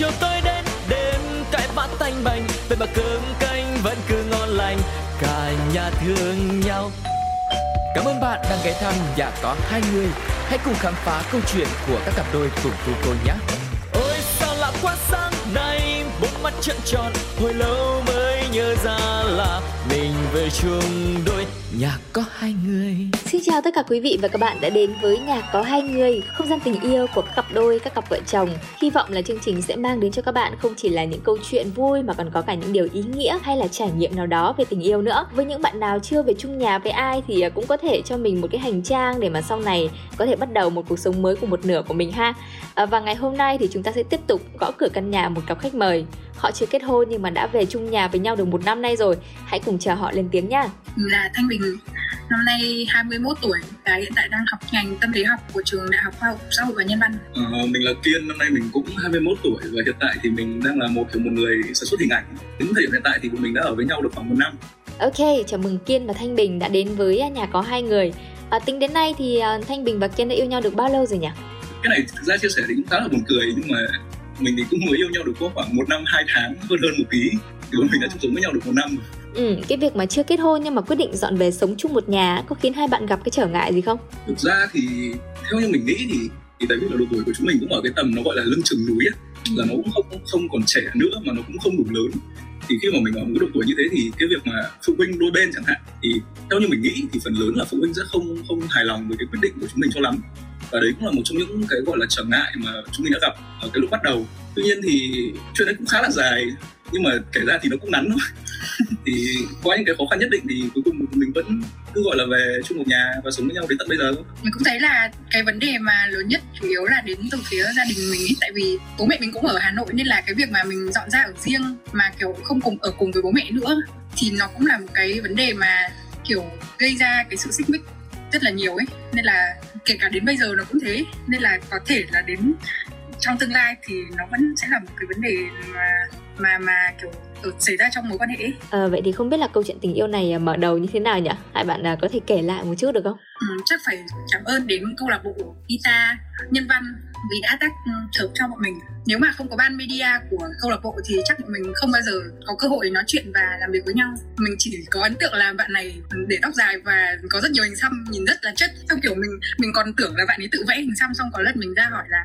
chiều tối đến đêm cãi vã tanh bành vậy mà cơm canh vẫn cứ ngon lành cả nhà thương nhau Cảm ơn bạn đang ghé thăm nhà có hai người. Hãy cùng khám phá câu chuyện của các cặp đôi cùng cô cô nhé. Ôi sao lạ quá sáng nay, bốn mắt trợn tròn, hồi lâu mới nhớ ra là mình về chung đôi nhà có hai người. Xin chào tất cả quý vị và các bạn đã đến với nhà có hai người, không gian tình yêu của các cặp đôi, các cặp vợ chồng. Hy vọng là chương trình sẽ mang đến cho các bạn không chỉ là những câu chuyện vui mà còn có cả những điều ý nghĩa hay là trải nghiệm nào đó về tình yêu nữa. Với những bạn nào chưa về chung nhà với ai thì à, cũng có thể cho mình một cái hành trang để mà sau này có thể bắt đầu một cuộc sống mới của một nửa của mình ha. À, và ngày hôm nay thì chúng ta sẽ tiếp tục gõ cửa căn nhà một cặp khách mời. Họ chưa kết hôn nhưng mà đã về chung nhà với nhau được một năm nay rồi. Hãy cùng chờ họ lên tiếng nha. Là Thanh Bình năm nay 21 tuổi và hiện tại đang học ngành tâm lý học của trường Đại học Khoa học Xã hội và Nhân văn. Ờ, mình là Kiên, năm nay mình cũng 21 tuổi và hiện tại thì mình đang là một kiểu một người sản xuất hình ảnh. Đến thời điểm hiện tại thì bọn mình đã ở với nhau được khoảng một năm. Ok, chào mừng Kiên và Thanh Bình đã đến với nhà có hai người. À, tính đến nay thì à, Thanh Bình và Kiên đã yêu nhau được bao lâu rồi nhỉ? Cái này thực ra chia sẻ thì cũng khá là buồn cười nhưng mà mình thì cũng mới yêu nhau được có khoảng một năm hai tháng hơn hơn một tí thì bọn mình đã chung sống với nhau được một năm rồi. Ừ, cái việc mà chưa kết hôn nhưng mà quyết định dọn về sống chung một nhà có khiến hai bạn gặp cái trở ngại gì không? Thực ra thì theo như mình nghĩ thì thì tại vì là độ tuổi của chúng mình cũng ở cái tầm nó gọi là lưng chừng núi ấy, là nó cũng không không còn trẻ nữa mà nó cũng không đủ lớn thì khi mà mình ở một cái độ tuổi như thế thì cái việc mà phụ huynh đôi bên chẳng hạn thì theo như mình nghĩ thì phần lớn là phụ huynh sẽ không không hài lòng với cái quyết định của chúng mình cho lắm và đấy cũng là một trong những cái, gọi là, trở ngại mà chúng mình đã gặp ở cái lúc bắt đầu. Tuy nhiên thì chuyện đấy cũng khá là dài, nhưng mà kể ra thì nó cũng ngắn thôi. Thì qua những cái khó khăn nhất định thì cuối cùng mình vẫn cứ, gọi là, về chung một nhà và sống với nhau đến tận bây giờ thôi. Mình cũng thấy là cái vấn đề mà lớn nhất chủ yếu là đến từ phía gia đình mình ấy tại vì bố mẹ mình cũng ở Hà Nội nên là cái việc mà mình dọn ra ở riêng mà, kiểu, không cùng ở cùng với bố mẹ nữa thì nó cũng là một cái vấn đề mà, kiểu, gây ra cái sự xích mích rất là nhiều ấy. Nên là kể cả đến bây giờ nó cũng thế. Nên là có thể là đến trong tương lai thì nó vẫn sẽ là một cái vấn đề mà mà mà kiểu xảy ra trong mối quan hệ ấy. À, vậy thì không biết là câu chuyện tình yêu này à, mở đầu như thế nào nhỉ? Hai bạn à, có thể kể lại một chút được không? Ừ, chắc phải cảm ơn đến câu lạc bộ guitar nhân văn vì đã tác ừ, trợ cho bọn mình nếu mà không có ban media của câu lạc bộ thì chắc bọn mình không bao giờ có cơ hội nói chuyện và làm việc với nhau mình chỉ có ấn tượng là bạn này để tóc dài và có rất nhiều hình xăm nhìn rất là chất theo kiểu mình mình còn tưởng là bạn ấy tự vẽ hình xăm xong có lần mình ra hỏi là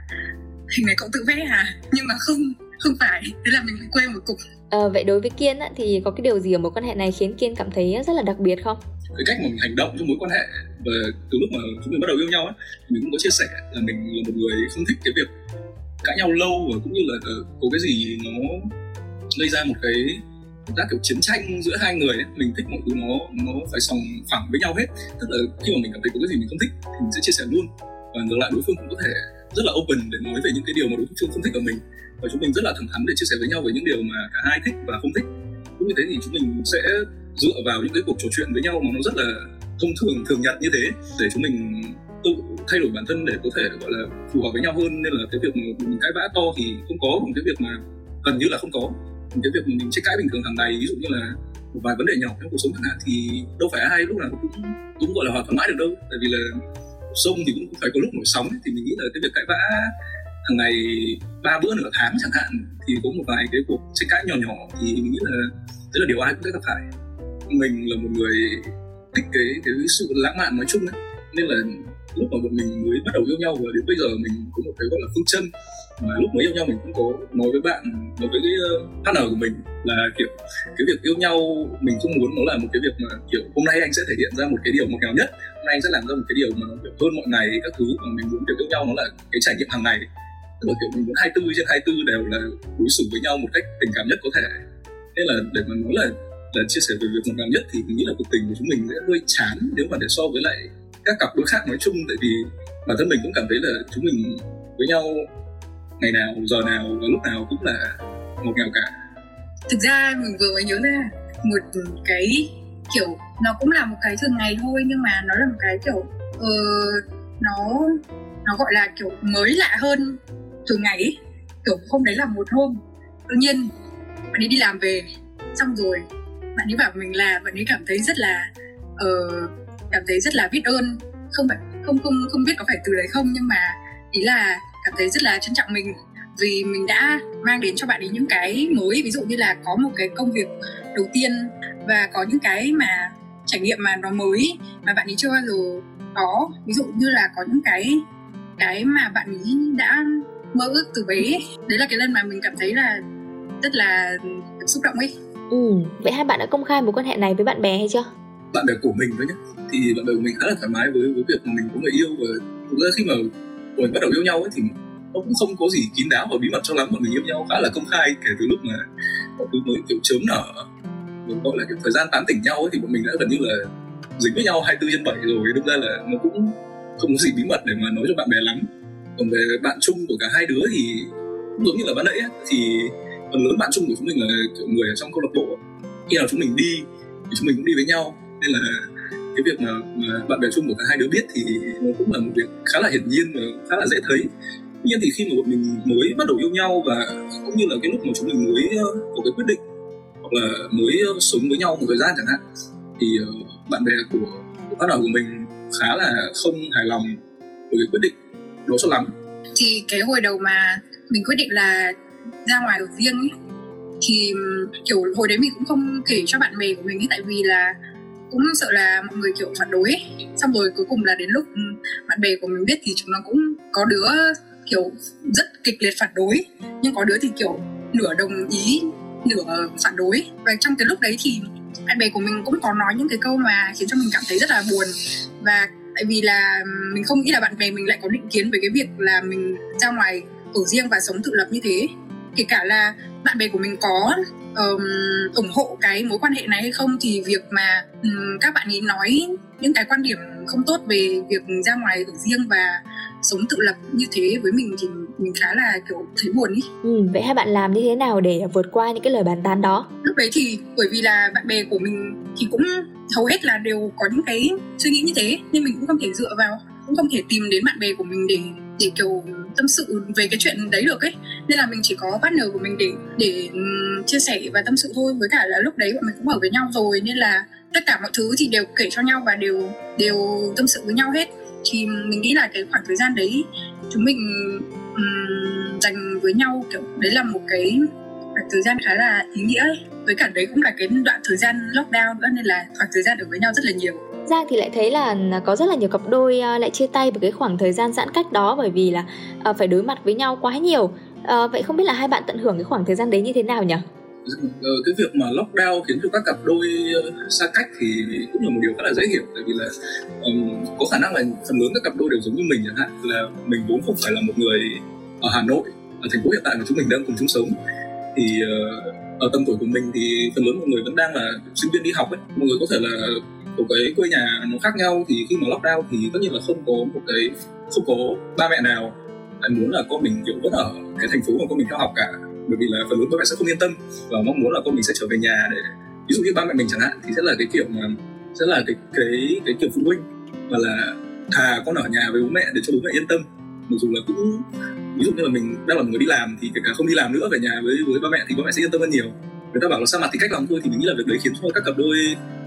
hình này cậu tự vẽ hả nhưng mà không không phải thế là mình bị quên một cục À, vậy đối với Kiên á, thì có cái điều gì ở mối quan hệ này khiến Kiên cảm thấy rất là đặc biệt không? cái cách mà mình hành động trong mối quan hệ và từ lúc mà chúng mình bắt đầu yêu nhau á mình cũng có chia sẻ là mình là một người không thích cái việc cãi nhau lâu và cũng như là ờ, có cái gì nó gây ra một cái giác kiểu chiến tranh giữa hai người ấy. mình thích mọi thứ nó nó phải sòng phẳng với nhau hết tức là khi mà mình cảm thấy có cái gì mình không thích thì mình sẽ chia sẻ luôn và ngược lại đối phương cũng có thể rất là open để nói về những cái điều mà đối phương không thích ở mình. Và chúng mình rất là thẳng thắn để chia sẻ với nhau về những điều mà cả hai thích và không thích. Cũng như thế thì chúng mình sẽ dựa vào những cái cuộc trò chuyện với nhau mà nó rất là thông thường thường nhật như thế để chúng mình tự thay đổi bản thân để có thể, gọi là, phù hợp với nhau hơn. Nên là cái việc mà mình cãi vã to thì không có, còn cái việc mà gần như là không có. Còn cái việc mà mình tranh cãi bình thường hàng ngày, ví dụ như là một vài vấn đề nhỏ trong cuộc sống chẳng hạn, thì đâu phải ai lúc nào cũng cũng gọi là, hòa thoải mái được đâu. Tại vì là sông thì cũng phải có lúc nổi sóng ấy. thì mình nghĩ là cái việc cãi vã hàng ngày ba bữa nửa tháng chẳng hạn thì có một vài cái cuộc tranh cãi nhỏ nhỏ thì mình nghĩ là đấy là điều ai cũng sẽ gặp phải mình là một người thích cái cái sự lãng mạn nói chung ấy nên là lúc mà bọn mình mới bắt đầu yêu nhau và đến bây giờ mình có một cái gọi là phương châm mà lúc mới yêu nhau mình cũng có nói với bạn, nói với cái partner của mình là, kiểu, cái việc yêu nhau mình không muốn nó là một cái việc mà, kiểu, hôm nay anh sẽ thể hiện ra một cái điều ngọt ngào nhất, hôm nay anh sẽ làm ra một cái điều mà nó, kiểu, hơn mọi ngày, các thứ, mà mình muốn, kiểu, yêu nhau nó là cái trải nghiệm hàng ngày. Tức là, kiểu, mình muốn 24 trên 24 đều là đối xử với nhau một cách tình cảm nhất có thể. Nên là để mà nói là là chia sẻ về việc ngọt ngào nhất thì mình nghĩ là cuộc tình của chúng mình sẽ hơi chán nếu mà để so với lại các cặp đôi khác nói chung tại vì bản thân mình cũng cảm thấy là chúng mình với nhau ngày nào giờ nào và lúc nào cũng là ngọt ngào cả thực ra mình vừa mới nhớ ra một cái kiểu nó cũng là một cái thường ngày thôi nhưng mà nó là một cái kiểu uh, nó nó gọi là kiểu mới lạ hơn thường ngày ấy. kiểu hôm đấy là một hôm tự nhiên bạn ấy đi làm về xong rồi bạn ấy bảo mình là bạn ấy cảm thấy rất là uh, cảm thấy rất là biết ơn. Không phải, không không không biết có phải từ đấy không, nhưng mà ý là cảm thấy rất là trân trọng mình. Vì mình đã mang đến cho bạn ấy những cái mới, ví dụ như là có một cái công việc đầu tiên và có những cái mà trải nghiệm mà nó mới mà bạn ấy chưa bao giờ có. Ví dụ như là có những cái cái mà bạn ấy đã mơ ước từ bé. Đấy là cái lần mà mình cảm thấy là rất là xúc động ấy. Ừ vậy hai bạn đã công khai mối quan hệ này với bạn bè hay chưa? Bạn bè của mình thôi nhé. Thì bạn bè của mình khá là thoải mái với với việc mà mình có người yêu và thực ra khi mà mình bắt đầu yêu nhau ấy thì nó cũng không có gì kín đáo và bí mật cho lắm. Mà mình yêu nhau khá là công khai kể từ lúc mà mọi thứ mới kiểu chớm nở mình gọi là cái thời gian tán tỉnh nhau ấy thì bọn mình đã gần như là dính với nhau 24 trên 7 rồi. Đâm ra là nó cũng không có gì bí mật để mà nói cho bạn bè lắm. Còn về bạn chung của cả hai đứa thì cũng giống như là ban nãy ấy, thì phần lớn bạn chung của chúng mình là kiểu người ở trong câu lạc bộ. Khi nào chúng mình đi thì chúng mình cũng đi với nhau nên là cái việc mà, mà bạn bè chung của cả hai đứa biết thì nó cũng là một việc khá là hiển nhiên và khá là dễ thấy. Tuy nhiên thì khi mà bọn mình mới bắt đầu yêu nhau và cũng như là cái lúc mà chúng mình mới có cái quyết định hoặc là mới sống với nhau một thời gian chẳng hạn thì ờ, bạn bè của, của bắt đầu của mình khá là không hài lòng với cái quyết định đó cho lắm. Thì cái hồi đầu mà mình quyết định là ra ngoài ở riêng ấy, thì kiểu hồi đấy mình cũng không kể cho bạn bè của mình ấy tại vì là cũng sợ là mọi người, kiểu, phản đối ấy. xong rồi cuối cùng là đến lúc ừ, bạn bè của mình biết thì chúng nó cũng có đứa, kiểu, rất kịch liệt phản đối. Nhưng có đứa thì, kiểu, nửa đồng ý, nửa phản đối. Và trong cái lúc đấy thì bạn bè của mình cũng có nói những cái câu mà khiến cho mình cảm thấy rất là buồn. Và tại vì là ừ, mình không nghĩ là bạn bè mình lại có định kiến về cái việc là mình ra ngoài ở riêng và sống tự lập như thế kể cả là bạn bè của mình có um, ủng hộ cái mối quan hệ này hay không thì việc mà um, các bạn ấy nói những cái quan điểm không tốt về việc ra ngoài ở riêng và sống tự lập như thế với mình thì mình khá là kiểu thấy buồn ý. Ừ, vậy hai bạn làm như thế nào để vượt qua những cái lời bàn tán đó? Lúc đấy thì bởi vì là bạn bè của mình thì cũng hầu hết là đều có những cái suy nghĩ như thế nên mình cũng không thể dựa vào cũng không thể tìm đến bạn bè của mình để để kiểu tâm sự về cái chuyện đấy được ấy. Nên là mình chỉ có partner của mình để để chia sẻ và tâm sự thôi. Với cả là lúc đấy bọn mình cũng ở với nhau rồi. Nên là tất cả mọi thứ thì đều kể cho nhau và đều đều tâm sự với nhau hết. Thì mình nghĩ là cái khoảng thời gian đấy chúng mình um, dành với nhau kiểu đấy là một cái khoảng thời gian khá là ý nghĩa ấy. với cả đấy cũng là cái đoạn thời gian lockdown nữa nên là khoảng thời gian ở với nhau rất là nhiều Giang thì lại thấy là có rất là nhiều cặp đôi à, lại chia tay vào cái khoảng thời gian giãn cách đó bởi vì là à, phải đối mặt với nhau quá nhiều. À, vậy không biết là hai bạn tận hưởng cái khoảng thời gian đấy như thế nào nhỉ? Ờ, cái việc mà lockdown khiến cho các cặp đôi ờ, xa cách thì cũng là một điều khá là dễ hiểu tại vì là um, có khả năng là phần lớn các cặp đôi đều giống như mình chẳng hạn là mình vốn không phải là một người ở Hà Nội ở thành phố hiện tại mà chúng mình đang cùng chung sống thì uh, ở tầm tuổi của mình thì phần lớn mọi người vẫn đang là sinh viên đi học ấy. Mọi người có thể là của cái quê nhà nó khác nhau thì khi mà lockdown thì tất nhiên là không có một cái không có ba mẹ nào lại muốn là con mình kiểu vẫn ở cái thành phố mà con mình theo học cả. Bởi vì là phần lớn bố mẹ sẽ không yên tâm và mong muốn là con mình sẽ trở về nhà để ví dụ như ba mẹ mình chẳng hạn thì sẽ là cái kiểu mà sẽ là cái cái cái kiểu phụ huynh và là thà con ở nhà với bố mẹ để cho bố mẹ yên tâm. Mặc dù là cũng ví dụ như là mình đang là một người đi làm thì kể cả không đi làm nữa về nhà với với ba mẹ thì ba mẹ sẽ yên tâm hơn nhiều. Người ta bảo là xa mặt thì cách làm thôi thì mình nghĩ là việc đấy khiến cho các cặp đôi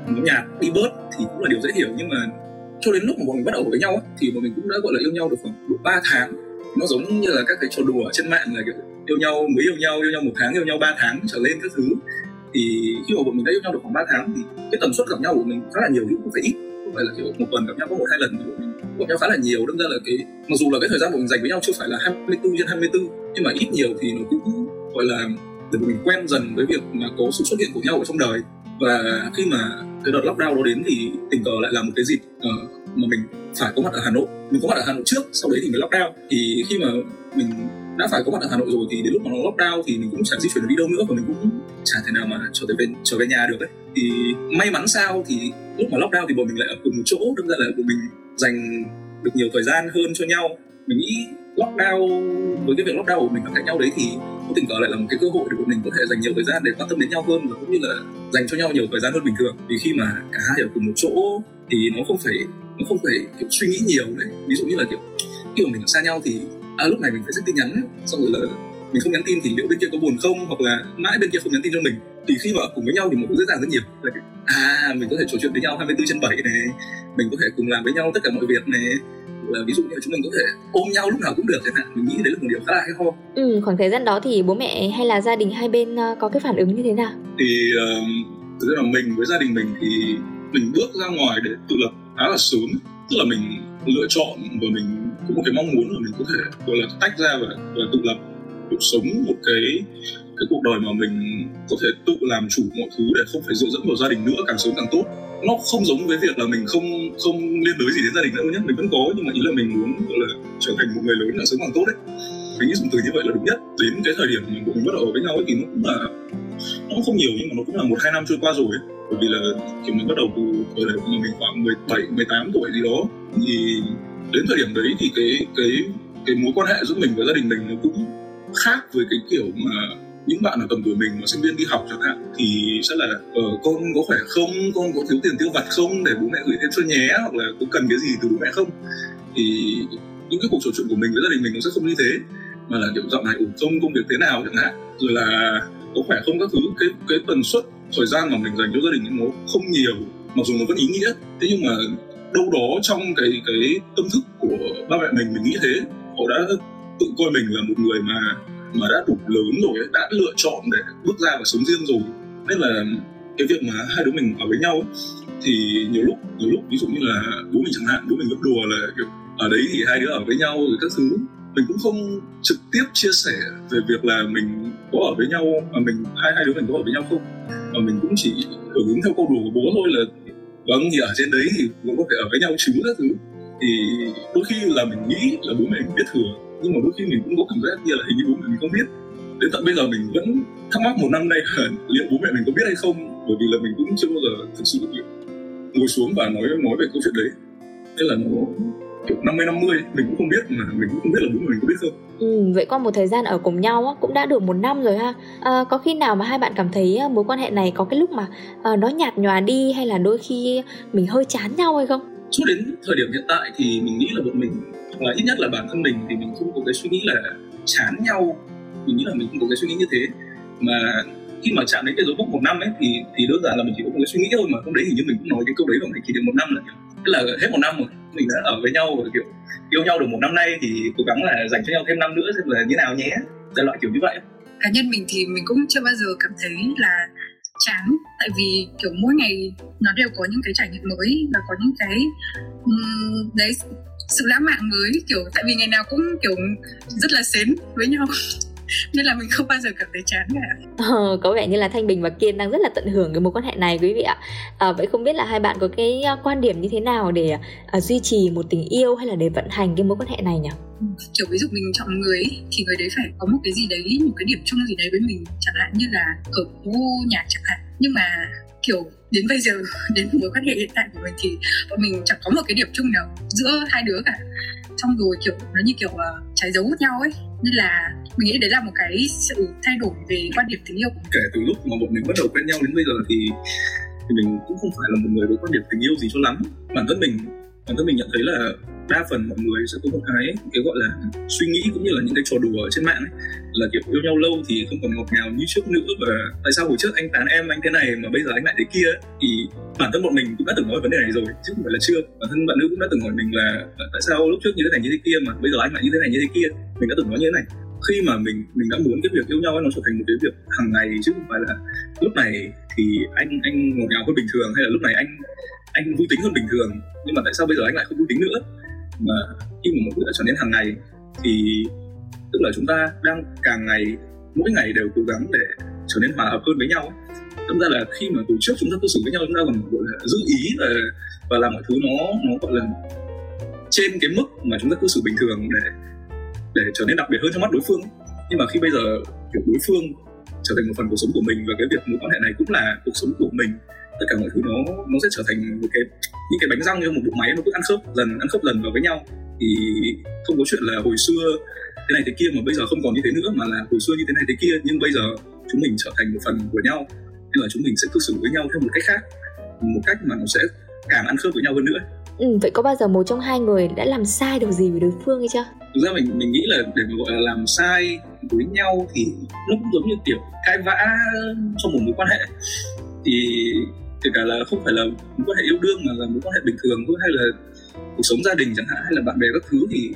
nhóm nhạt đi bớt thì cũng là điều dễ hiểu. Nhưng mà cho đến lúc mà bọn mình bắt đầu với nhau ấy, thì bọn mình cũng đã gọi là yêu nhau được khoảng độ 3 tháng. Nó giống như là các cái trò đùa ở trên mạng là kiểu yêu nhau mới yêu nhau yêu nhau một tháng yêu nhau 3 tháng trở lên các thứ. Thì khi mà bọn mình đã yêu nhau được khoảng 3 tháng thì cái tần suất gặp nhau của mình khá là nhiều chứ cũng phải ít không phải là kiểu một tuần gặp nhau có một hai lần. Thì bọn mình gặp nhau khá là nhiều đâm ra là cái mặc dù là cái thời gian bọn mình dành với nhau chưa phải là 24 trên 24 nhưng mà ít nhiều thì nó cũng gọi là để mình quen dần với việc mà có sự xuất hiện của nhau ở trong đời. Và khi mà cái đợt lockdown đó đến thì tình cờ lại là một cái dịp uh, mà mình phải có mặt ở Hà Nội. Mình có mặt ở Hà Nội trước sau đấy thì mới lockdown. Thì khi mà mình đã phải có mặt ở Hà Nội rồi thì đến lúc mà nó lockdown thì mình cũng chẳng di chuyển đi đâu nữa và mình cũng chả thể nào mà trở về trở về nhà được ấy. Thì may mắn sao thì lúc mà lockdown thì bọn mình lại ở cùng một chỗ, đâm ra là bọn mình dành được nhiều thời gian hơn cho nhau. Mình nghĩ lockdown, với cái việc lockdown của mình ở cạnh nhau đấy thì có tình cờ lại là một cái cơ hội để bọn mình có thể dành nhiều thời gian để quan tâm đến nhau hơn và cũng như là dành cho nhau nhiều thời gian hơn bình thường. Vì khi mà cả hai ở cùng một chỗ thì nó không phải, nó không phải, kiểu, suy nghĩ nhiều đấy. Ví dụ như là, kiểu, khi mà mình ở xa nhau thì à, lúc này mình phải rất tin nhắn xong rồi là mình không nhắn tin thì liệu bên kia có buồn không hoặc là mãi bên kia không nhắn tin cho mình. Thì khi mà ở cùng với nhau thì mọi thứ dễ dàng rất nhiều. À mình có thể trò chuyện với nhau 24 trên 7 này mình có thể cùng làm với nhau tất cả mọi việc này. Là ví dụ như chúng mình có thể ôm nhau lúc nào cũng được chẳng hạn. Mình nghĩ đấy là một điều khá là hay ho. Ừ, khoảng thời gian đó thì bố mẹ hay là gia đình hai bên ờ, có cái phản ứng như thế nào? thì uh, thực ra là mình với gia đình mình thì mình bước ra ngoài để tự lập khá là sớm. Tức là mình lựa chọn và mình một cái mong muốn là mình có thể gọi là tách ra và, và tự lập tự sống một cái cái cuộc đời mà mình có thể tự làm chủ mọi thứ để không phải dựa dẫm vào gia đình nữa càng sớm càng tốt. Nó không giống với việc là mình không không liên đới gì đến gia đình nữa nhé mình vẫn có nhưng mà ý là mình muốn gọi là trở thành một người lớn càng sớm càng tốt đấy. Mình nghĩ dùng từ như vậy là đúng nhất. Đến cái thời điểm mà bọn mình bắt đầu ở với nhau ấy thì nó cũng là nó cũng không nhiều nhưng mà nó cũng là một hai năm trôi qua rồi ấy. Bởi vì là kiểu mình bắt đầu từ thời điểm mà mình khoảng 17, 18 tuổi gì đó thì đến thời điểm đấy thì cái cái cái mối quan hệ giữa mình và gia đình mình nó cũng khác với cái kiểu mà những bạn ở tầm tuổi mình mà sinh viên đi học chẳng hạn thì sẽ là ờ, con có khỏe không con có thiếu tiền tiêu vặt không để bố mẹ gửi thêm cho nhé hoặc là có cần cái gì từ bố mẹ không. Thì những cái cuộc trò chuyện của mình với gia đình mình nó sẽ không như thế mà là kiểu dạo này ổn không công việc thế nào chẳng hạn rồi là có khỏe không các thứ. Cái cái tần suất thời gian mà mình dành cho gia đình nó không nhiều mặc dù nó vẫn ý nghĩa thế nhưng mà đâu đó trong cái cái tâm thức của ba mẹ mình mình nghĩ thế. Họ đã tự coi mình là một người mà mà đã đủ lớn rồi ấy, đã lựa chọn để bước ra và sống riêng rồi. Nên là cái việc mà hai đứa mình ở với nhau ấy, thì nhiều lúc nhiều lúc ví dụ như là bố mình chẳng hạn bố mình vẫn đùa là kiểu ở đấy thì hai đứa ở với nhau rồi các thứ. Mình cũng không trực tiếp chia sẻ về việc là mình có ở với nhau mà mình hai hai đứa mình có ở với nhau không. Mà mình cũng chỉ hưởng ứng theo câu đùa của bố thôi là vâng thì ở trên đấy thì cũng có thể ở với nhau chứ các thứ. Thì đôi khi là mình nghĩ là bố mẹ mình biết thừa, nhưng mà đôi khi mình cũng có cảm giác như là hình như bố mẹ mình không biết. Đến tận bây giờ mình vẫn thắc mắc một năm nay là liệu bố mẹ mình có biết hay không, bởi vì là mình cũng chưa bao giờ thực sự ngồi xuống và nói nói về câu chuyện đấy. Thế là nó kiểu 50 50 mình cũng không biết mà mình cũng không biết là mẹ mình có biết không. Ừ, vậy qua một thời gian ở cùng nhau á, cũng đã được một năm rồi ha. À, có khi nào mà hai bạn cảm thấy mối quan hệ này có cái lúc mà à, nó nhạt nhòa đi hay là đôi khi mình hơi chán nhau hay không? Cho đến thời điểm hiện tại thì mình nghĩ là bọn mình hoặc là ít nhất là bản thân mình thì mình không có cái suy nghĩ là chán nhau. Mình nghĩ là mình không có cái suy nghĩ như thế mà khi mà chạm đến cái dấu mốc một năm ấy thì thì đơn giản là mình chỉ có một cái suy nghĩ thôi mà. Hôm đấy hình như mình cũng nói cái câu đấy vào ngày kỷ niệm một năm là kiểu tức là hết một năm rồi mình đã ở với nhau rồi kiểu yêu nhau được một năm nay thì cố gắng là dành cho nhau thêm năm nữa xem là như nào nhé đại loại kiểu như vậy. Cá nhân mình thì mình cũng chưa bao giờ cảm thấy là chán tại vì kiểu mỗi ngày nó đều có những cái trải nghiệm mới và có những cái um, đấy sự lãng mạn mới kiểu tại vì ngày nào cũng kiểu rất là xến với nhau. nên là mình không bao giờ cảm thấy chán cả. Ờ, có vẻ như là thanh bình và kiên đang rất là tận hưởng cái mối quan hệ này quý vị ạ. À, vậy không biết là hai bạn có cái à, quan điểm như thế nào để uh, duy trì một tình yêu hay là để vận hành cái mối quan hệ này nhỉ? Kiểu ví dụ mình chọn người ấy, thì người đấy phải có một cái gì đấy một cái điểm chung gì đấy với mình. Chẳng hạn như là ở gu nhạc chẳng hạn. Nhưng mà kiểu đến bây giờ đến mối quan hệ hiện tại của mình thì bọn mình chẳng có một cái điểm chung nào giữa hai đứa cả. Xong rồi kiểu nó như kiểu uh, trái dấu hút nhau ấy. Nên là mình nghĩ đấy là một cái sự thay đổi về quan điểm tình yêu của mình. kể từ lúc mà bọn mình bắt đầu quen nhau đến bây giờ thì thì mình cũng không phải là một người có quan điểm tình yêu gì cho lắm. Bản thân mình bản thân mình nhận thấy là đa phần mọi người sẽ có một cái cái gọi là suy nghĩ cũng như là những cái trò đùa ở trên mạng ấy. Là, kiểu, yêu nhau lâu thì không còn ngọt ngào như trước nữa và tại sao hồi trước anh tán em, anh thế này mà bây giờ anh lại thế kia thì bản thân bọn mình cũng đã từng nói vấn đề này rồi, chứ không phải là chưa. Bản thân bạn nữ cũng đã từng hỏi mình là tại sao lúc trước như thế này như thế kia mà bây giờ anh lại như thế này như thế kia? Mình đã từng nói như thế này. Khi mà mình mình đã muốn cái việc yêu nhau ấy, nó trở thành một cái việc hàng ngày chứ không phải là lúc này thì anh anh ngọt ngào hơn bình thường hay là lúc này anh anh vui tính hơn bình thường. Nhưng mà tại sao bây giờ anh lại không vui tính nữa? Mà khi mà một thứ đã trở nên hàng ngày, thì tức là chúng ta đang càng ngày, mỗi ngày đều cố gắng để trở nên hòa hợp hơn với nhau tâm ra là khi mà từ trước chúng ta cư xử với nhau, chúng ta còn, gọi là, giữ ý và và làm mọi thứ nó nó, gọi là, trên cái mức mà chúng ta cư xử bình thường để để trở nên đặc biệt hơn trong mắt đối phương nhưng mà khi bây giờ, kiểu, đối phương trở thành một phần cuộc sống của mình và cái việc mối quan hệ này cũng là cuộc sống của mình tất cả mọi thứ nó nó sẽ trở thành một cái những cái bánh răng như một bộ máy nó cứ ăn khớp dần ăn khớp dần vào với nhau. Thì không có chuyện là hồi xưa thế này thế kia mà bây giờ không còn như thế nữa mà là hồi xưa như thế này thế kia nhưng bây giờ chúng mình trở thành một phần của nhau. Nên là chúng mình sẽ cư xử với nhau theo một cách khác một cách mà nó sẽ càng ăn khớp với nhau hơn nữa. Ừ, vậy có bao giờ một trong hai người đã làm sai được gì với đối phương hay chưa? Thực ra mình mình nghĩ là để mà gọi là làm sai với nhau thì nó cũng giống như kiểu cãi vã trong một mối quan hệ. Thì kể cả là không phải là mối quan hệ yêu đương mà là mối quan hệ bình thường thôi, hay là cuộc sống gia đình chẳng hạn, hay là bạn bè các thứ thì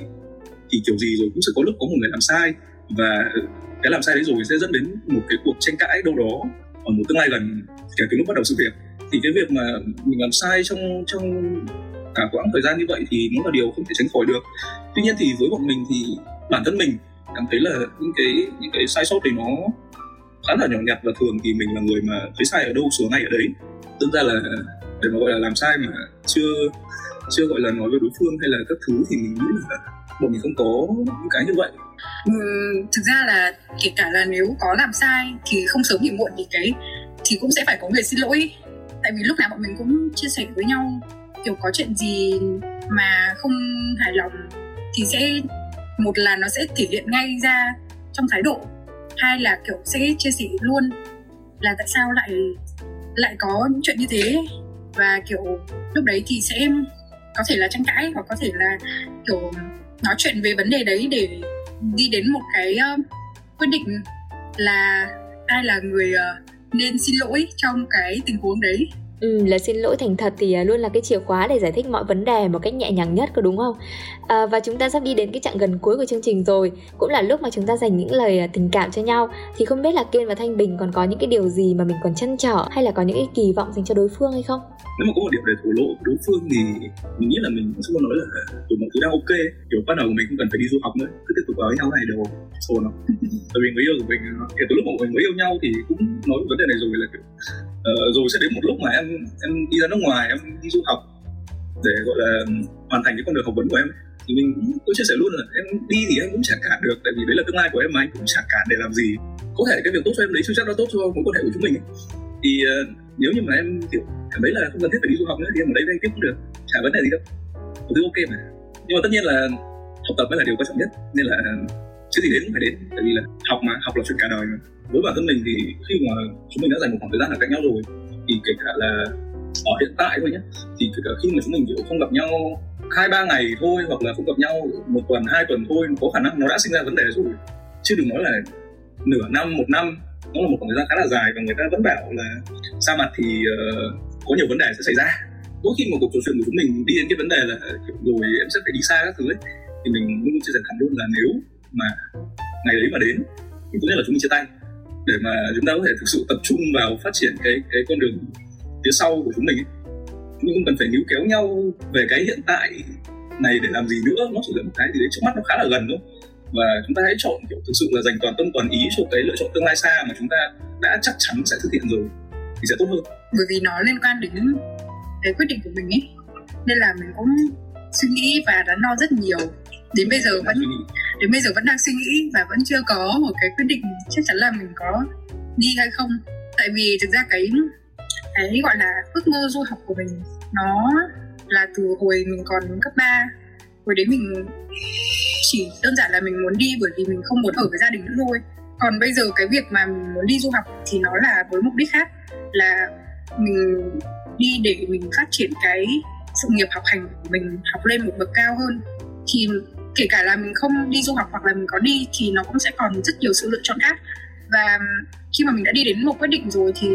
thì kiểu gì rồi cũng sẽ có lúc có một người làm sai. Và cái làm sai đấy rồi sẽ dẫn đến một cái cuộc tranh cãi đâu đó ở một tương lai gần, kể từ lúc bắt đầu sự việc. Thì cái việc mà mình làm sai trong trong cả quãng thời gian như vậy thì nó là điều không thể tránh khỏi được. Tuy nhiên thì với bọn mình thì bản thân mình cảm thấy là những cái những cái sai sót thì nó khá là nhỏ nhặt và thường thì mình là người mà thấy sai ở đâu sửa ngay ở đấy. Tương ra là để mà gọi là làm sai mà chưa chưa gọi là nói với đối phương hay là các thứ thì mình nghĩ là bọn mình không có những cái như vậy. Ừ, thực ra là kể cả là nếu có làm sai thì không sớm thì muộn thì cái thì cũng sẽ phải có người xin lỗi. Tại vì lúc nào bọn mình cũng chia sẻ với nhau kiểu có chuyện gì mà không hài lòng thì sẽ một là nó sẽ thể hiện ngay ra trong thái độ hai là kiểu sẽ chia sẻ luôn là tại sao lại lại có những chuyện như thế? Và kiểu lúc đấy thì sẽ có thể là tranh cãi hoặc có thể là kiểu nói chuyện về vấn đề đấy để đi đến một cái uh, quyết định là ai là người uh, nên xin lỗi trong cái tình huống đấy. Ừ, là xin lỗi thành thật thì à, luôn là cái chìa khóa để giải thích mọi vấn đề một cách nhẹ nhàng nhất có đúng không? À, và chúng ta sắp đi đến cái chặng gần cuối của chương trình rồi, cũng là lúc mà chúng ta dành những lời à, tình cảm cho nhau. Thì không biết là Kiên và Thanh Bình còn có những cái điều gì mà mình còn chăn trở hay là có những cái kỳ vọng dành cho đối phương hay không? Nếu mà có một điểm để thổ lộ đối phương thì mình nghĩ là mình sẽ nói là từ mọi thứ đang ok, kiểu ban đầu mình không cần phải đi du học nữa, cứ tiếp tục vào với nhau này đều ổn không? Tại vì người yêu của mình kể từ lúc mà mình mới yêu nhau thì cũng nói vấn đề này rồi là kiểu Ờ, rồi sẽ đến một lúc mà em em đi ra nước ngoài em đi du học để gọi là hoàn thành cái con đường học vấn của em thì mình cũng có chia sẻ luôn là em đi thì em cũng chả cản được tại vì đấy là tương lai của em mà anh cũng chả cản để làm gì. Có thể cái việc tốt cho em đấy chưa chắc nó tốt cho mối quan hệ của chúng mình thì uh, nếu như mà em kiểu cảm thấy là không cần thiết phải đi du học nữa thì em ở đây đây tiếp cũng được chả vấn đề gì đâu. Một thứ ok mà. Nhưng mà tất nhiên là học tập mới là điều quan trọng nhất nên là ờ, chứ gì đến cũng phải đến tại vì là học mà học là chuyện cả đời mà với bản thân mình thì khi mà chúng mình đã dành một khoảng thời gian ở cạnh nhau rồi thì kể cả là ở hiện tại thôi nhé thì kể cả khi mà chúng mình kiểu không gặp nhau hai ba ngày thôi hoặc là không gặp nhau một tuần hai tuần thôi có khả năng nó đã sinh ra vấn đề rồi. Chứ đừng nói là nửa năm một năm nó là một khoảng thời gian khá là dài và người ta vẫn bảo là xa mặt thì uh, có nhiều vấn đề sẽ xảy ra. Mỗi khi một cuộc trò chuyện của chúng mình đi đến cái vấn đề là rồi em sẽ phải đi xa các thứ ấy thì mình luôn chia sẻ thẳng luôn là nếu mà ngày đấy mà đến thì tốt nhất là chúng mình chia tay để mà chúng ta có thể thực sự tập trung vào phát triển cái cái con đường phía sau của chúng mình ấy. chúng mình không cần phải níu kéo nhau về cái hiện tại này để làm gì nữa, nó chỉ là một cái gì đấy trước mắt nó khá là gần thôi. Và chúng ta hãy chọn, kiểu, thực sự là dành toàn tâm toàn ý cho cái lựa chọn tương lai xa mà chúng ta đã chắc chắn sẽ thực hiện rồi thì sẽ tốt hơn. Bởi vì nó liên quan đến cái quyết định của mình ấy. Nên là mình cũng suy nghĩ và đắn đo rất nhiều. Đến bây giờ vẫn đến bây giờ vẫn đang suy nghĩ và vẫn chưa có một cái quyết định chắc chắn là mình có đi hay không. Tại vì thực ra cái cái gọi là ước mơ du học của mình nó là từ hồi mình còn cấp 3 hồi đấy mình chỉ đơn giản là mình muốn đi bởi vì mình không muốn ở với gia đình nữa thôi. Còn bây giờ cái việc mà mình muốn đi du học thì nó là với mục đích khác là mình đi để mình phát triển cái sự nghiệp học hành của mình học lên một bậc cao hơn, thì kể cả là mình không đi du học hoặc là mình có đi thì nó cũng sẽ còn rất nhiều sự lựa chọn khác. Và khi mà mình đã đi đến một quyết định rồi thì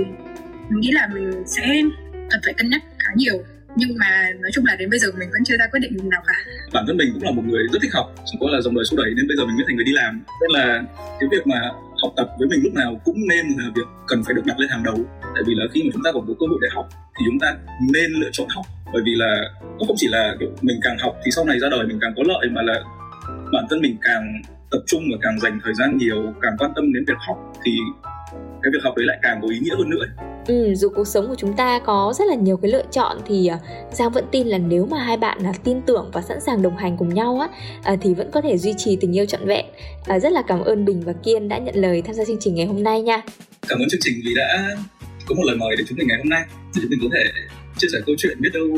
mình nghĩ là mình sẽ cần phải cân nhắc khá nhiều. Nhưng mà nói chung là đến bây giờ mình vẫn chưa ra quyết định nào cả. Bản thân mình cũng là một người rất thích học, chỉ có là dòng đời số đẩy nên bây giờ mình mới thành người đi làm. Nên là cái việc mà học tập với mình lúc nào cũng nên là việc cần phải được đặt lên hàng đầu. Tại vì là khi mà chúng ta còn có cơ hội để học thì chúng ta nên lựa chọn học bởi vì là nó không chỉ là kiểu mình càng học thì sau này ra đời mình càng có lợi mà là bản thân mình càng tập trung và càng dành thời gian nhiều càng quan tâm đến việc học thì cái việc học đấy lại càng có ý nghĩa hơn nữa Ừ, dù cuộc sống của chúng ta có rất là nhiều cái lựa chọn thì uh, Giang vẫn tin là nếu mà hai bạn uh, tin tưởng và sẵn sàng đồng hành cùng nhau á uh, thì vẫn có thể duy trì tình yêu trọn vẹn. Uh, rất là cảm ơn Bình và Kiên đã nhận lời tham gia chương trình ngày hôm nay nha. Cảm ơn chương trình vì đã có một lời mời để chúng mình ngày hôm nay để chúng mình có thể chia sẻ câu chuyện biết đâu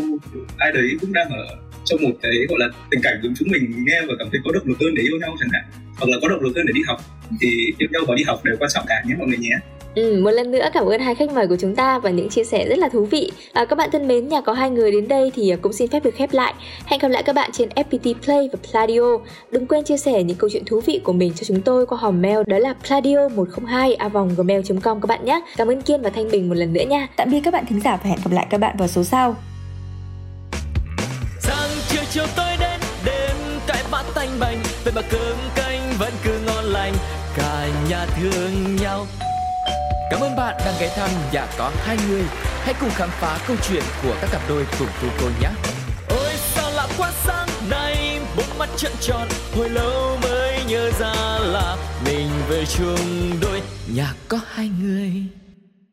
ai đấy cũng đang ở trong một cái, gọi là, tình cảnh giống chúng mình nghe và cảm thấy có động lực hơn để yêu nhau chẳng hạn hoặc là có động lực hơn để đi học thì yêu nhau và đi học đều quan trọng cả nhé mọi người nhé Ừ, một lần nữa cảm ơn hai khách mời của chúng ta và những chia sẻ rất là thú vị. À, các bạn thân mến, nhà có hai người đến đây thì cũng xin phép được khép lại. Hẹn gặp lại các bạn trên FPT Play và Pladio. Đừng quên chia sẻ những câu chuyện thú vị của mình cho chúng tôi qua hòm mail đó là pladio102 gmail.com các bạn nhé. Cảm ơn Kiên và Thanh Bình một lần nữa nha. Tạm biệt các bạn thính giả và hẹn gặp lại các bạn vào số sau. Sáng chưa chiều tối đến đêm cãi vã tanh bành vậy mà cơm nhà thương nhau Cảm ơn bạn đang ghé thăm nhà có hai người. Hãy cùng khám phá câu chuyện của các cặp đôi cùng cô cô nhé. Ôi sao lạ quá sáng nay, bốn mắt trợn tròn, hồi lâu mới nhớ ra là mình về chung đôi nhà có hai người.